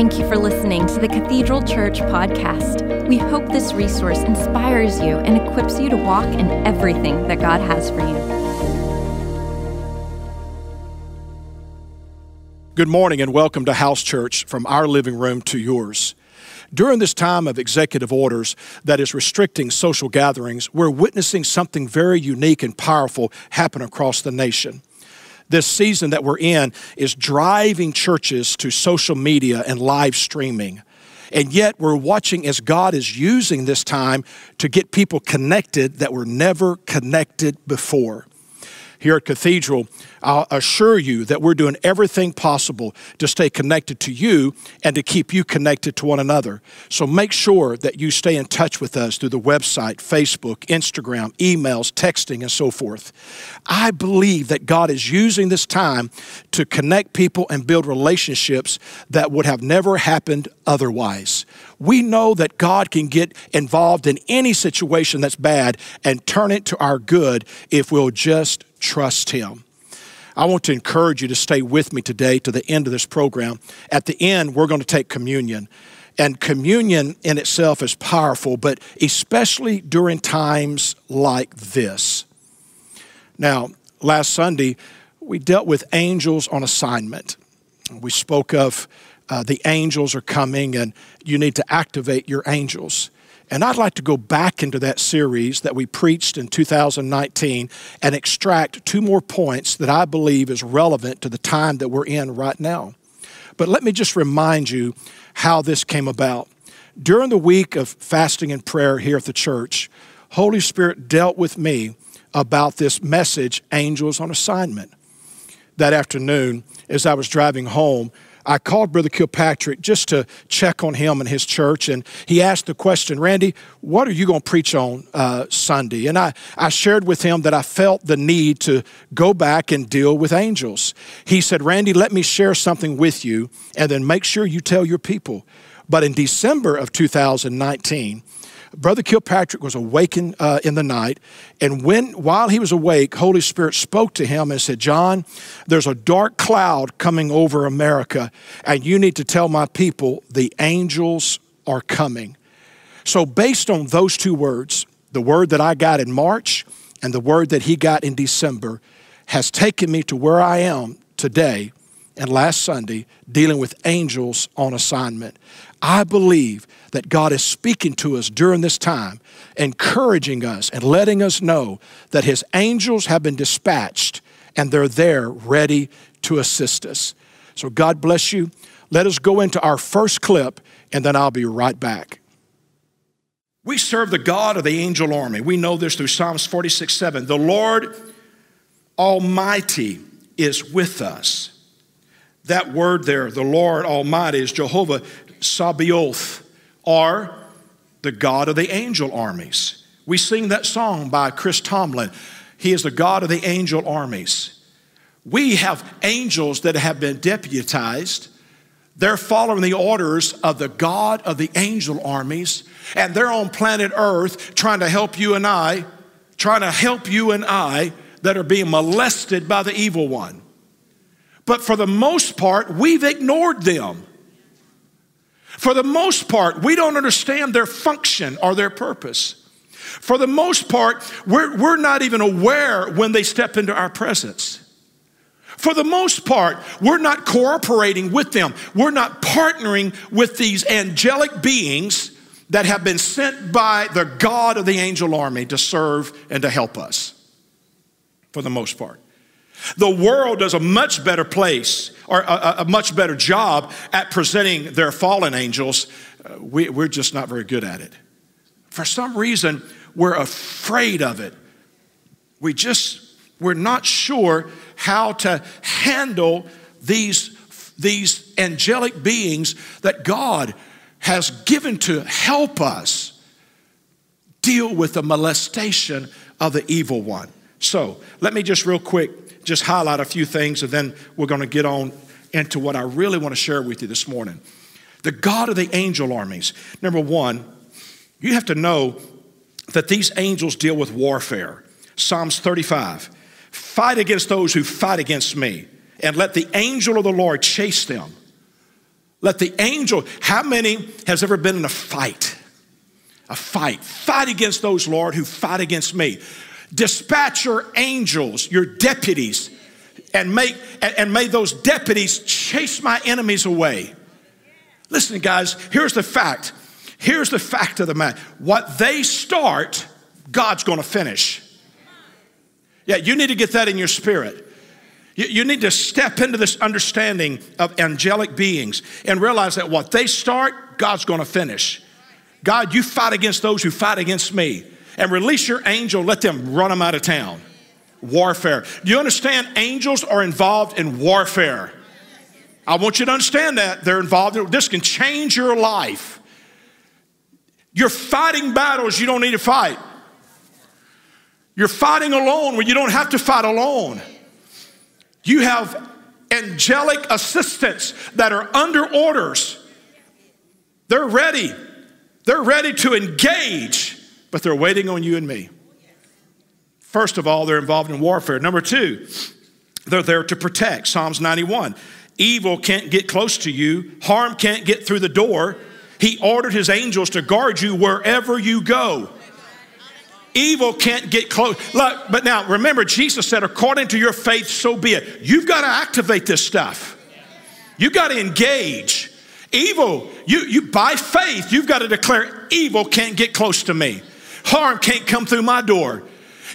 Thank you for listening to the Cathedral Church podcast. We hope this resource inspires you and equips you to walk in everything that God has for you. Good morning and welcome to House Church from our living room to yours. During this time of executive orders that is restricting social gatherings, we're witnessing something very unique and powerful happen across the nation this season that we're in is driving churches to social media and live streaming. And yet we're watching as God is using this time to get people connected that were never connected before here at Cathedral, I'll assure you that we're doing everything possible to stay connected to you and to keep you connected to one another. So make sure that you stay in touch with us through the website, Facebook, Instagram, emails, texting, and so forth. I believe that God is using this time to connect people and build relationships that would have never happened otherwise. We know that God can get involved in any situation that's bad and turn it to our good if we'll just trust Him. I want to encourage you to stay with me today to the end of this program. At the end, we're going to take communion. And communion in itself is powerful, but especially during times like this. Now, last Sunday, we dealt with angels on assignment. We spoke of uh, the angels are coming and you need to activate your angels. And I'd like to go back into that series that we preached in 2019 and extract two more points that I believe is relevant to the time that we're in right now. But let me just remind you how this came about. During the week of fasting and prayer here at the church, Holy Spirit dealt with me about this message, Angels on Assignment. That afternoon, as I was driving home, I called Brother Kilpatrick just to check on him and his church, and he asked the question, Randy, what are you going to preach on uh, Sunday? And I, I shared with him that I felt the need to go back and deal with angels. He said, Randy, let me share something with you, and then make sure you tell your people. But in December of 2019, Brother Kilpatrick was awakened uh, in the night, and when while he was awake, Holy Spirit spoke to him and said, "John, there's a dark cloud coming over America, and you need to tell my people the angels are coming." So, based on those two words, the word that I got in March and the word that he got in December, has taken me to where I am today and last Sunday dealing with angels on assignment. I believe that God is speaking to us during this time, encouraging us and letting us know that His angels have been dispatched and they're there ready to assist us. So, God bless you. Let us go into our first clip and then I'll be right back. We serve the God of the angel army. We know this through Psalms 46 7. The Lord Almighty is with us. That word there, the Lord Almighty, is Jehovah Sabaoth, or the God of the angel armies. We sing that song by Chris Tomlin. He is the God of the angel armies. We have angels that have been deputized. They're following the orders of the God of the angel armies, and they're on planet Earth trying to help you and I, trying to help you and I that are being molested by the evil one. But for the most part, we've ignored them. For the most part, we don't understand their function or their purpose. For the most part, we're, we're not even aware when they step into our presence. For the most part, we're not cooperating with them. We're not partnering with these angelic beings that have been sent by the God of the angel army to serve and to help us. For the most part. The world does a much better place or a, a much better job at presenting their fallen angels. Uh, we, we're just not very good at it. For some reason, we're afraid of it. We just, we're not sure how to handle these, these angelic beings that God has given to help us deal with the molestation of the evil one. So, let me just real quick just highlight a few things and then we're going to get on into what I really want to share with you this morning. The God of the angel armies. Number one, you have to know that these angels deal with warfare. Psalms 35 Fight against those who fight against me, and let the angel of the Lord chase them. Let the angel, how many has ever been in a fight? A fight. Fight against those, Lord, who fight against me. Dispatch your angels, your deputies, and make and may those deputies chase my enemies away. Listen, guys, here's the fact. Here's the fact of the matter. What they start, God's gonna finish. Yeah, you need to get that in your spirit. You, you need to step into this understanding of angelic beings and realize that what they start, God's gonna finish. God, you fight against those who fight against me and release your angel, let them run them out of town. Warfare. Do you understand? Angels are involved in warfare. I want you to understand that. They're involved in this can change your life. You're fighting battles you don't need to fight. You're fighting alone when you don't have to fight alone. You have angelic assistants that are under orders. They're ready. They're ready to engage, but they're waiting on you and me. First of all, they're involved in warfare. Number two, they're there to protect. Psalms 91. Evil can't get close to you, harm can't get through the door. He ordered his angels to guard you wherever you go. Evil can't get close. Look, but now remember, Jesus said, according to your faith, so be it. You've got to activate this stuff. You've got to engage. Evil, you, you by faith, you've got to declare evil can't get close to me. Harm can't come through my door.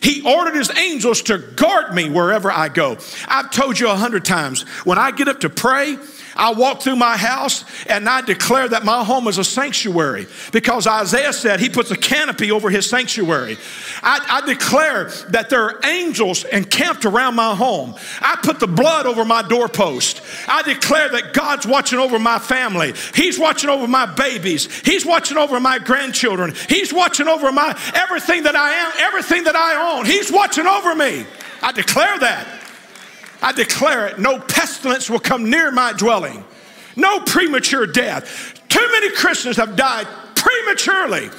He ordered his angels to guard me wherever I go. I've told you a hundred times, when I get up to pray, I walk through my house and I declare that my home is a sanctuary because Isaiah said he puts a canopy over his sanctuary. I, I, declare that there are angels encamped around my home. I put the blood over my doorpost. I declare that God's watching over my family. He's watching over my babies. He's watching over my grandchildren. He's watching over my everything that I am, everything that I own. He's watching over me. I declare that. I declare it no pestilence will come near my dwelling, no premature death. Too many Christians have died prematurely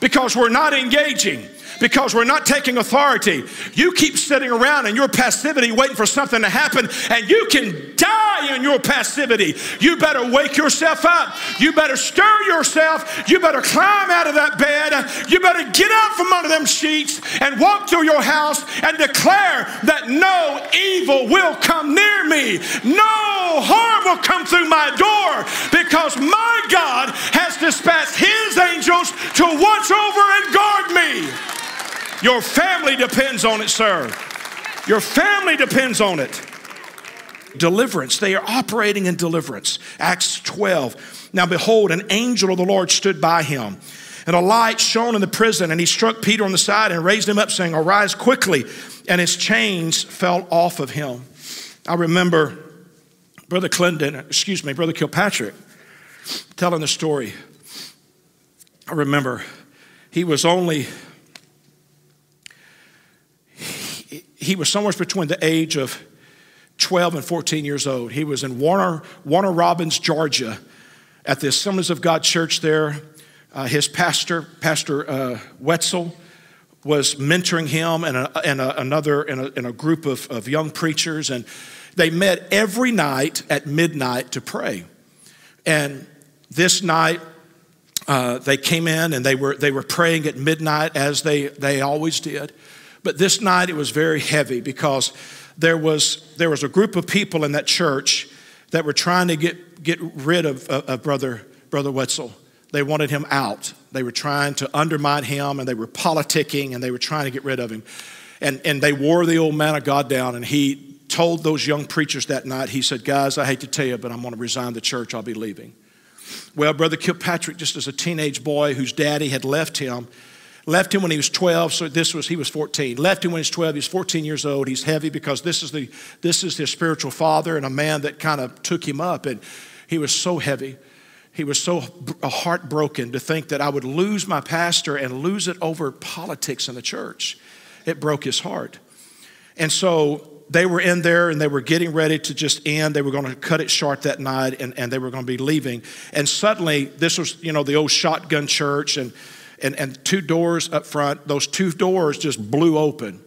because we're not engaging because we're not taking authority. You keep sitting around in your passivity waiting for something to happen, and you can die in your passivity. You better wake yourself up. You better stir yourself. You better climb out of that bed. You better get out from under them sheets and walk through your house and declare that no evil will come near me. No harm will come through my door because my God has dispatched his angels to watch over and guard me. Your family depends on it, sir. Your family depends on it. Deliverance. They are operating in deliverance. Acts 12. Now behold, an angel of the Lord stood by him, and a light shone in the prison, and he struck Peter on the side and raised him up, saying, Arise quickly. And his chains fell off of him. I remember Brother Clinton, excuse me, Brother Kilpatrick, telling the story. I remember he was only he was somewhere between the age of 12 and 14 years old. He was in Warner, Warner Robins, Georgia, at the Assemblies of God church there. Uh, his pastor, Pastor uh, Wetzel, was mentoring him and, a, and a, another in a, a group of, of young preachers, and they met every night at midnight to pray. And this night, uh, they came in and they were, they were praying at midnight as they, they always did. But this night it was very heavy because there was, there was a group of people in that church that were trying to get, get rid of, of, of brother, brother Wetzel. They wanted him out. They were trying to undermine him and they were politicking and they were trying to get rid of him. And, and they wore the old man of God down and he told those young preachers that night, he said, Guys, I hate to tell you, but I'm going to resign the church. I'll be leaving. Well, Brother Kilpatrick, just as a teenage boy whose daddy had left him, Left him when he was 12, so this was, he was 14. Left him when he was 12, he was 14 years old. He's heavy because this is, the, this is his spiritual father and a man that kind of took him up. And he was so heavy. He was so uh, heartbroken to think that I would lose my pastor and lose it over politics in the church. It broke his heart. And so they were in there and they were getting ready to just end. They were going to cut it short that night and, and they were going to be leaving. And suddenly, this was, you know, the old shotgun church and and, and two doors up front. Those two doors just blew open.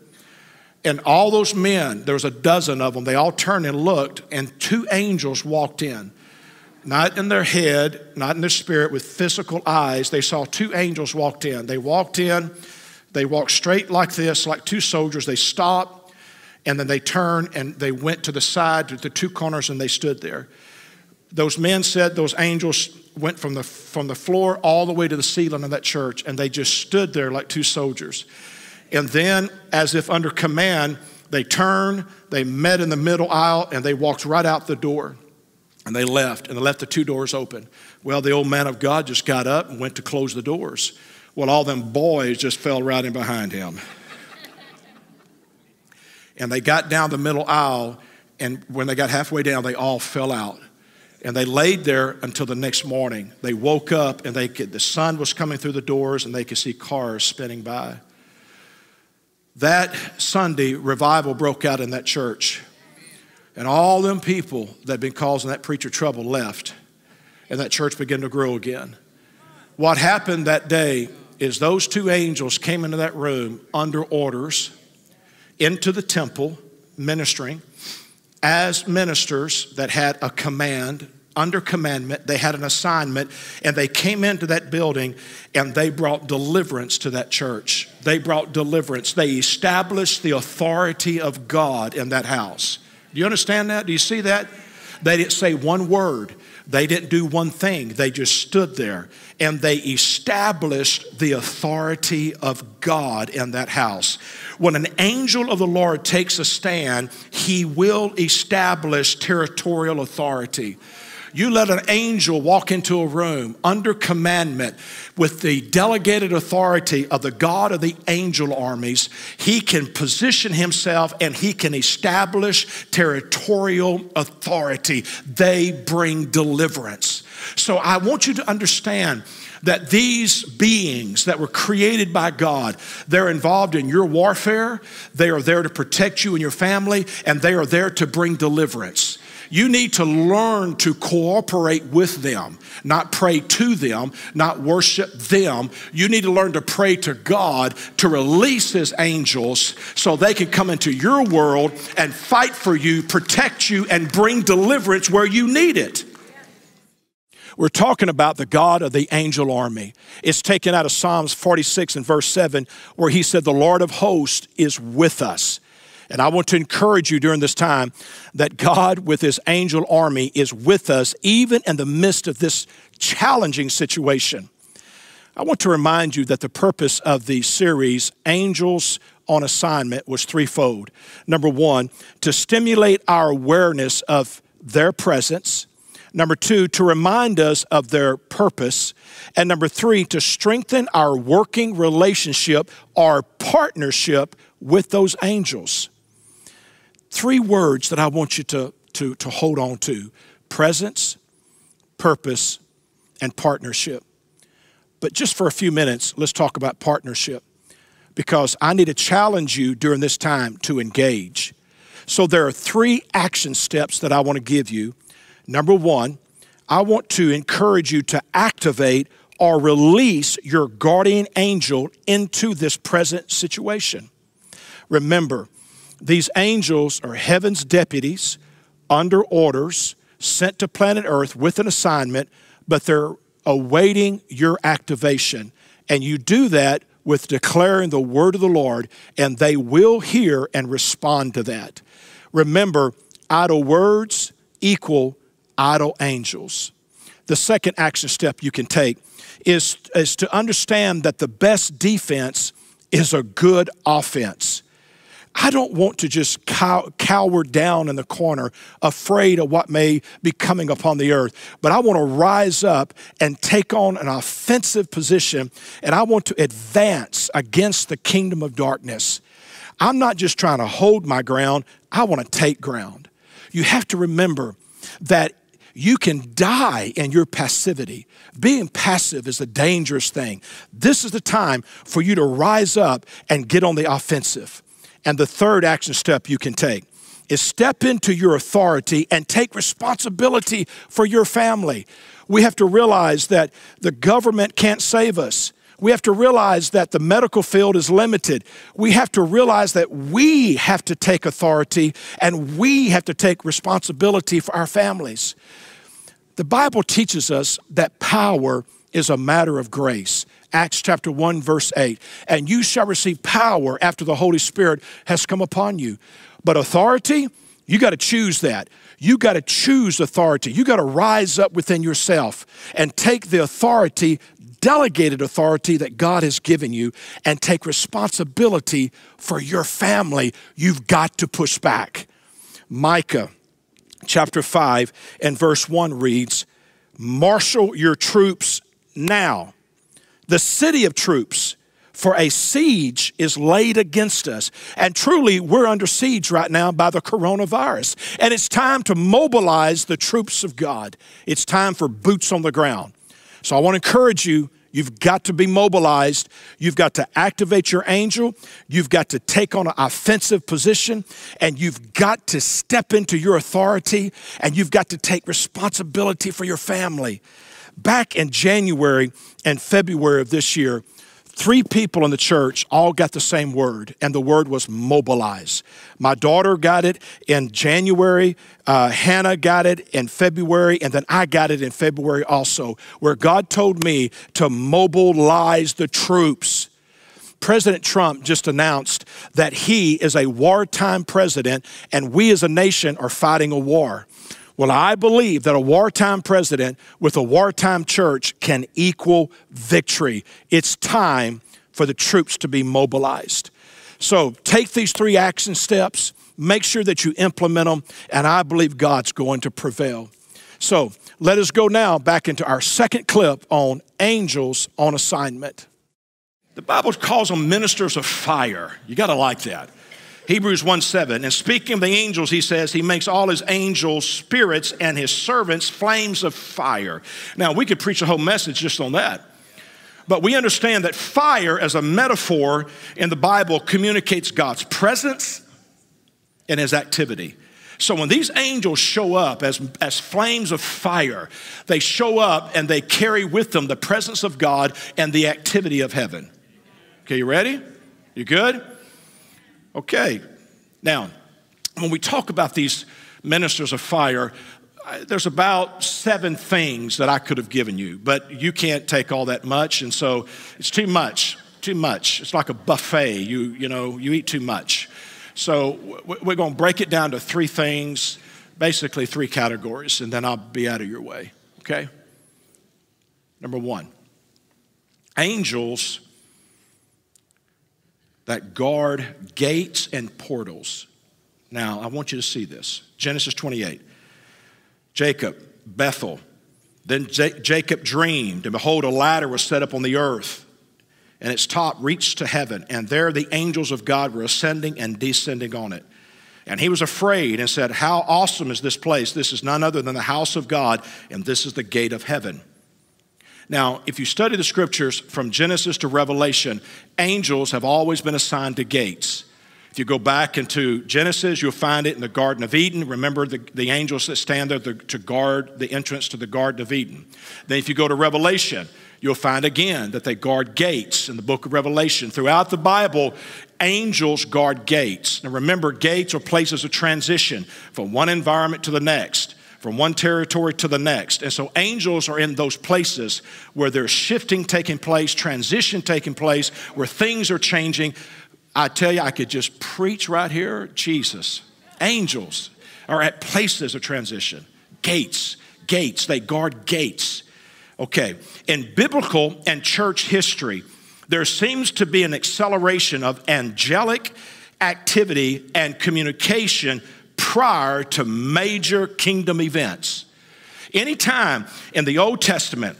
And all those men, there was a dozen of them, they all turned and looked, and two angels walked in. not in their head, not in their spirit, with physical eyes, they saw two angels walked in. They walked in, they walked straight like this, like two soldiers. They stopped, and then they turned and they went to the side, to the two corners, and they stood there. Those men said those angels went from the, from the floor all the way to the ceiling of that church, and they just stood there like two soldiers. And then, as if under command, they turned, they met in the middle aisle, and they walked right out the door. And they left, and they left the two doors open. Well, the old man of God just got up and went to close the doors. Well, all them boys just fell right in behind him. and they got down the middle aisle, and when they got halfway down, they all fell out. And they laid there until the next morning. They woke up, and they could, the sun was coming through the doors, and they could see cars spinning by. That Sunday, revival broke out in that church. And all them people that had been causing that preacher trouble left, and that church began to grow again. What happened that day is those two angels came into that room under orders into the temple ministering as ministers that had a command under commandment, they had an assignment, and they came into that building and they brought deliverance to that church. They brought deliverance. They established the authority of God in that house. Do you understand that? Do you see that? They didn't say one word. They didn't do one thing. They just stood there and they established the authority of God in that house. When an angel of the Lord takes a stand, he will establish territorial authority. You let an angel walk into a room under commandment with the delegated authority of the God of the angel armies. He can position himself and he can establish territorial authority. They bring deliverance. So I want you to understand that these beings that were created by God, they're involved in your warfare, they are there to protect you and your family, and they are there to bring deliverance. You need to learn to cooperate with them, not pray to them, not worship them. You need to learn to pray to God to release His angels so they can come into your world and fight for you, protect you, and bring deliverance where you need it. We're talking about the God of the angel army. It's taken out of Psalms 46 and verse 7, where he said, The Lord of hosts is with us. And I want to encourage you during this time that God, with his angel army, is with us even in the midst of this challenging situation. I want to remind you that the purpose of the series, Angels on Assignment, was threefold. Number one, to stimulate our awareness of their presence. Number two, to remind us of their purpose. And number three, to strengthen our working relationship, our partnership with those angels three words that I want you to, to, to hold on to presence, purpose, and partnership. But just for a few minutes, let's talk about partnership because I need to challenge you during this time to engage. So, there are three action steps that I want to give you. Number one, I want to encourage you to activate or release your guardian angel into this present situation. Remember, these angels are heaven's deputies under orders sent to planet Earth with an assignment, but they're awaiting your activation. And you do that with declaring the word of the Lord, and they will hear and respond to that. Remember, idle words equal idle angels. The second action step you can take is, is to understand that the best defense is a good offense. I don't want to just cow- cower down in the corner, afraid of what may be coming upon the earth, but I want to rise up and take on an offensive position, and I want to advance against the kingdom of darkness. I'm not just trying to hold my ground, I want to take ground. You have to remember that you can die in your passivity. Being passive is a dangerous thing. This is the time for you to rise up and get on the offensive. And the third action step you can take is step into your authority and take responsibility for your family. We have to realize that the government can't save us. We have to realize that the medical field is limited. We have to realize that we have to take authority and we have to take responsibility for our families. The Bible teaches us that power is a matter of grace. Acts chapter 1, verse 8. And you shall receive power after the Holy Spirit has come upon you. But authority, you got to choose that. You got to choose authority. You got to rise up within yourself and take the authority, delegated authority that God has given you, and take responsibility for your family. You've got to push back. Micah chapter 5 and verse 1 reads, Marshal your troops now, the city of troops, for a siege is laid against us. And truly, we're under siege right now by the coronavirus. And it's time to mobilize the troops of God. It's time for boots on the ground. So I want to encourage you You've got to be mobilized. You've got to activate your angel. You've got to take on an offensive position. And you've got to step into your authority. And you've got to take responsibility for your family. Back in January and February of this year, three people in the church all got the same word, and the word was mobilize. My daughter got it in January, uh, Hannah got it in February, and then I got it in February also, where God told me to mobilize the troops. President Trump just announced that he is a wartime president, and we as a nation are fighting a war. Well, I believe that a wartime president with a wartime church can equal victory. It's time for the troops to be mobilized. So take these three action steps, make sure that you implement them, and I believe God's going to prevail. So let us go now back into our second clip on angels on assignment. The Bible calls them ministers of fire. You got to like that. Hebrews 1 7. And speaking of the angels, he says, He makes all his angels spirits and his servants flames of fire. Now, we could preach a whole message just on that. But we understand that fire, as a metaphor in the Bible, communicates God's presence and his activity. So when these angels show up as, as flames of fire, they show up and they carry with them the presence of God and the activity of heaven. Okay, you ready? You good? Okay, now, when we talk about these ministers of fire, there's about seven things that I could have given you, but you can't take all that much, and so it's too much, too much. It's like a buffet. You, you know, you eat too much. So we're going to break it down to three things, basically three categories, and then I'll be out of your way, okay? Number one, angels that guard gates and portals. Now, I want you to see this Genesis 28. Jacob, Bethel. Then J- Jacob dreamed, and behold, a ladder was set up on the earth, and its top reached to heaven, and there the angels of God were ascending and descending on it. And he was afraid and said, How awesome is this place! This is none other than the house of God, and this is the gate of heaven. Now, if you study the scriptures from Genesis to Revelation, angels have always been assigned to gates. If you go back into Genesis, you'll find it in the Garden of Eden. Remember the, the angels that stand there to guard the entrance to the Garden of Eden. Then, if you go to Revelation, you'll find again that they guard gates in the book of Revelation. Throughout the Bible, angels guard gates. Now, remember, gates are places of transition from one environment to the next from one territory to the next. And so angels are in those places where there's shifting taking place, transition taking place, where things are changing. I tell you, I could just preach right here Jesus. Angels are at places of transition, gates, gates, they guard gates. Okay, in biblical and church history, there seems to be an acceleration of angelic activity and communication prior to major kingdom events. Anytime in the Old Testament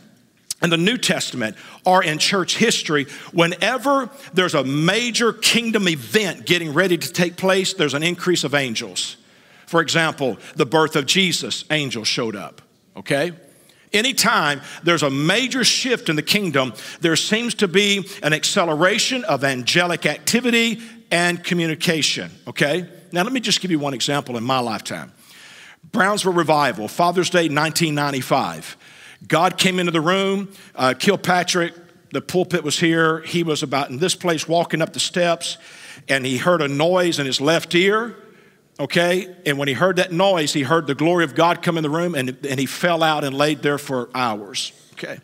and the New Testament or in church history, whenever there's a major kingdom event getting ready to take place, there's an increase of angels. For example, the birth of Jesus, angels showed up, okay? Anytime there's a major shift in the kingdom, there seems to be an acceleration of angelic activity and communication, okay? Now, let me just give you one example in my lifetime. Brownsville Revival, Father's Day 1995. God came into the room, uh, Kilpatrick, the pulpit was here. He was about in this place walking up the steps, and he heard a noise in his left ear. okay? And when he heard that noise, he heard the glory of God come in the room and, and he fell out and laid there for hours, okay?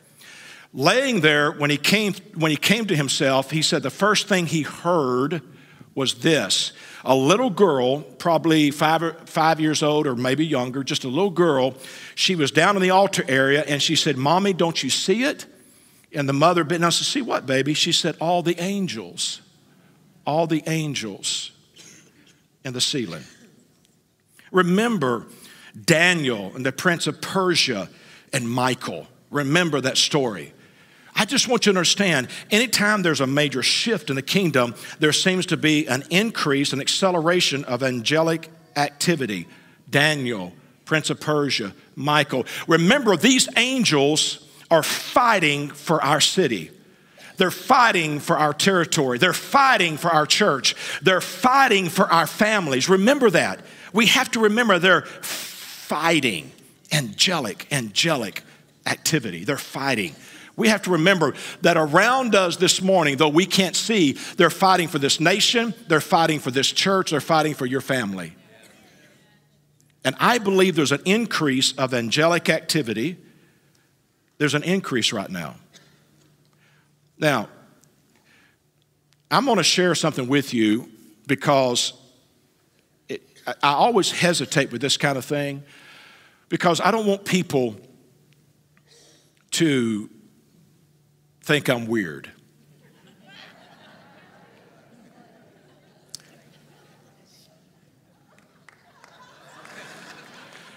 Laying there, when he, came, when he came to himself, he said the first thing he heard was this a little girl, probably five, five years old or maybe younger, just a little girl. She was down in the altar area and she said, Mommy, don't you see it? And the mother bit down and said, See what, baby? She said, All the angels, all the angels in the ceiling. Remember Daniel and the prince of Persia and Michael. Remember that story. I just want you to understand anytime there's a major shift in the kingdom, there seems to be an increase, an acceleration of angelic activity. Daniel, Prince of Persia, Michael. Remember, these angels are fighting for our city. They're fighting for our territory. They're fighting for our church. They're fighting for our families. Remember that. We have to remember they're fighting. Angelic, angelic activity. They're fighting. We have to remember that around us this morning, though we can't see, they're fighting for this nation, they're fighting for this church, they're fighting for your family. And I believe there's an increase of angelic activity. There's an increase right now. Now, I'm going to share something with you because it, I always hesitate with this kind of thing because I don't want people to think I'm weird.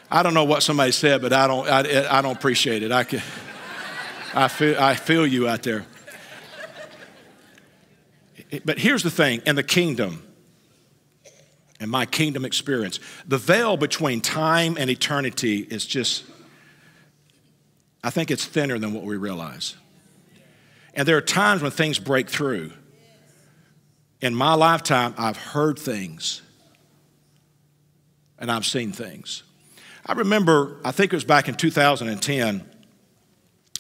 I don't know what somebody said, but I don't, I, I don't appreciate it. I, can, I, feel, I feel you out there. But here's the thing in the kingdom, in my kingdom experience, the veil between time and eternity is just, I think it's thinner than what we realize. And there are times when things break through. In my lifetime, I've heard things and I've seen things. I remember, I think it was back in 2010,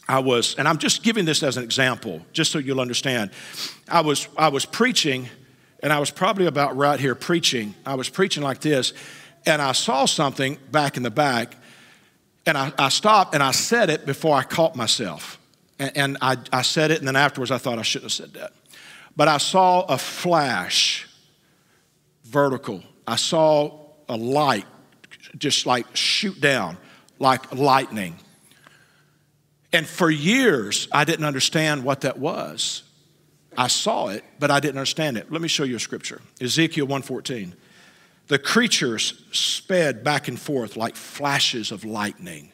I was, and I'm just giving this as an example, just so you'll understand. I was, I was preaching, and I was probably about right here preaching. I was preaching like this, and I saw something back in the back, and I, I stopped and I said it before I caught myself. And, and I, I said it, and then afterwards I thought I shouldn't have said that. But I saw a flash, vertical. I saw a light just like shoot down like lightning. And for years, I didn't understand what that was. I saw it, but I didn't understand it. Let me show you a scripture. Ezekiel 1:14. The creatures sped back and forth like flashes of lightning.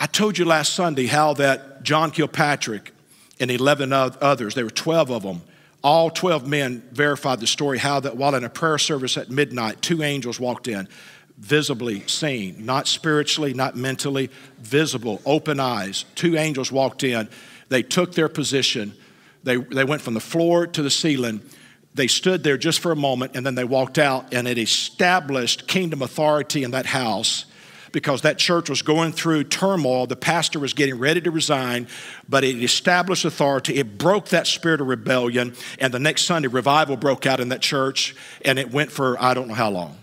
I told you last Sunday how that John Kilpatrick and 11 others, there were 12 of them, all 12 men verified the story how that while in a prayer service at midnight, two angels walked in, visibly seen, not spiritually, not mentally, visible, open eyes. Two angels walked in. They took their position. They, they went from the floor to the ceiling. They stood there just for a moment and then they walked out, and it established kingdom authority in that house because that church was going through turmoil. The pastor was getting ready to resign, but it established authority. It broke that spirit of rebellion. And the next Sunday, revival broke out in that church, and it went for I don't know how long.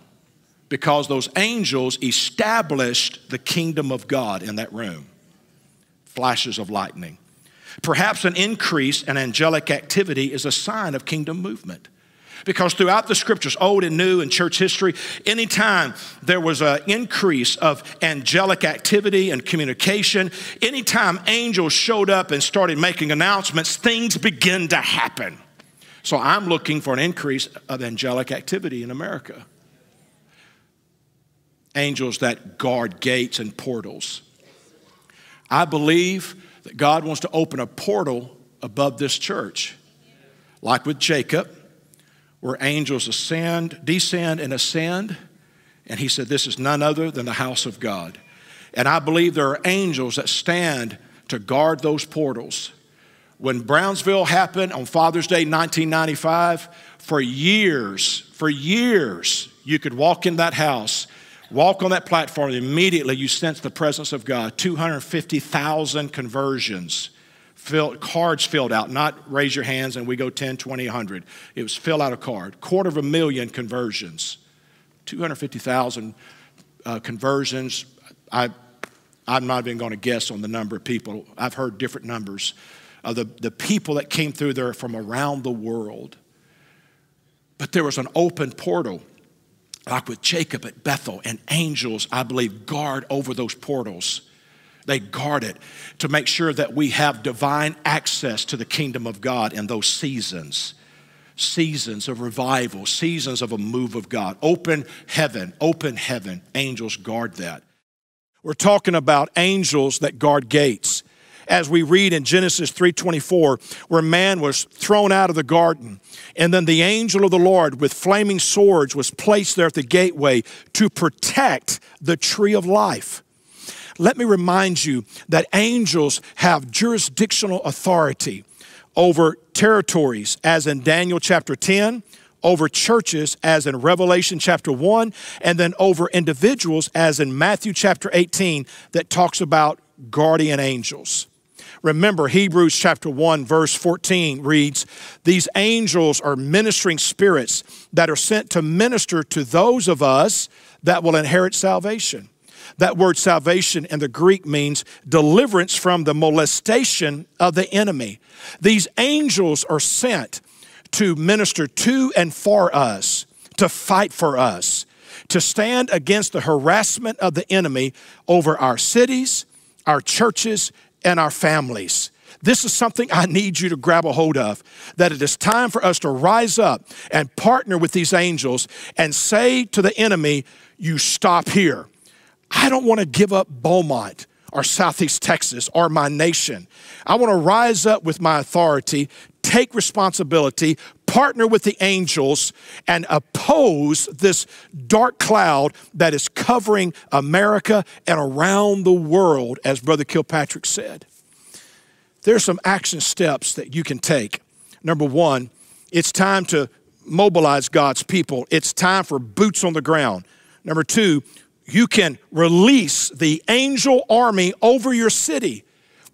Because those angels established the kingdom of God in that room. Flashes of lightning. Perhaps an increase in angelic activity is a sign of kingdom movement. Because throughout the scriptures, old and new and church history, anytime there was an increase of angelic activity and communication, anytime angels showed up and started making announcements, things begin to happen. So I'm looking for an increase of angelic activity in America. Angels that guard gates and portals. I believe that God wants to open a portal above this church, like with Jacob where angels ascend, descend, and ascend. And he said, This is none other than the house of God. And I believe there are angels that stand to guard those portals. When Brownsville happened on Father's Day 1995, for years, for years, you could walk in that house, walk on that platform, and immediately you sense the presence of God. 250,000 conversions fill, cards filled out, not raise your hands and we go 10, 20, 100. It was fill out a card. Quarter of a million conversions, 250,000 uh, conversions. I, I'm not even going to guess on the number of people. I've heard different numbers of the, the people that came through there from around the world. But there was an open portal, like with Jacob at Bethel, and angels, I believe, guard over those portals. They guard it to make sure that we have divine access to the kingdom of God in those seasons. Seasons of revival, seasons of a move of God. Open heaven, open heaven. Angels guard that. We're talking about angels that guard gates. As we read in Genesis 3:24, where man was thrown out of the garden, and then the angel of the Lord with flaming swords was placed there at the gateway to protect the tree of life. Let me remind you that angels have jurisdictional authority over territories, as in Daniel chapter 10, over churches, as in Revelation chapter 1, and then over individuals, as in Matthew chapter 18, that talks about guardian angels. Remember, Hebrews chapter 1, verse 14 reads, These angels are ministering spirits that are sent to minister to those of us that will inherit salvation. That word salvation in the Greek means deliverance from the molestation of the enemy. These angels are sent to minister to and for us, to fight for us, to stand against the harassment of the enemy over our cities, our churches, and our families. This is something I need you to grab a hold of that it is time for us to rise up and partner with these angels and say to the enemy, You stop here. I don't want to give up Beaumont or Southeast Texas or my nation. I want to rise up with my authority, take responsibility, partner with the angels, and oppose this dark cloud that is covering America and around the world, as Brother Kilpatrick said. There's some action steps that you can take. Number one, it's time to mobilize God's people, it's time for boots on the ground. Number two, you can release the angel army over your city.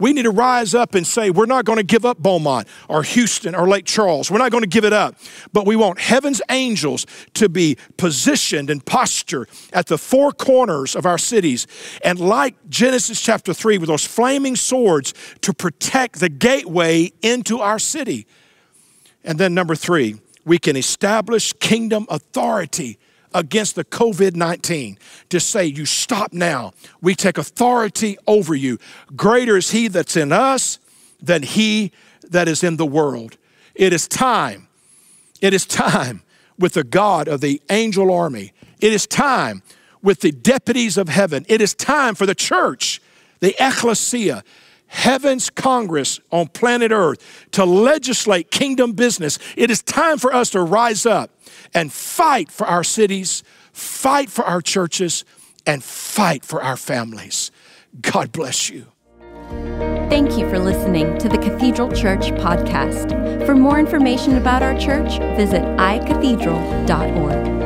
We need to rise up and say, we're not going to give up Beaumont or Houston or Lake Charles. We're not going to give it up. But we want heaven's angels to be positioned and posture at the four corners of our cities. And like Genesis chapter 3, with those flaming swords to protect the gateway into our city. And then number three, we can establish kingdom authority against the COVID 19 to say, You stop now. We take authority over you. Greater is He that's in us than He that is in the world. It is time. It is time with the God of the angel army. It is time with the deputies of heaven. It is time for the church, the ecclesia, heaven's Congress on planet Earth to legislate kingdom business. It is time for us to rise up and fight for our cities, fight for our churches, and fight for our families. God bless you. Thank you for listening to the Cathedral Church podcast. For more information about our church, visit icathedral.org.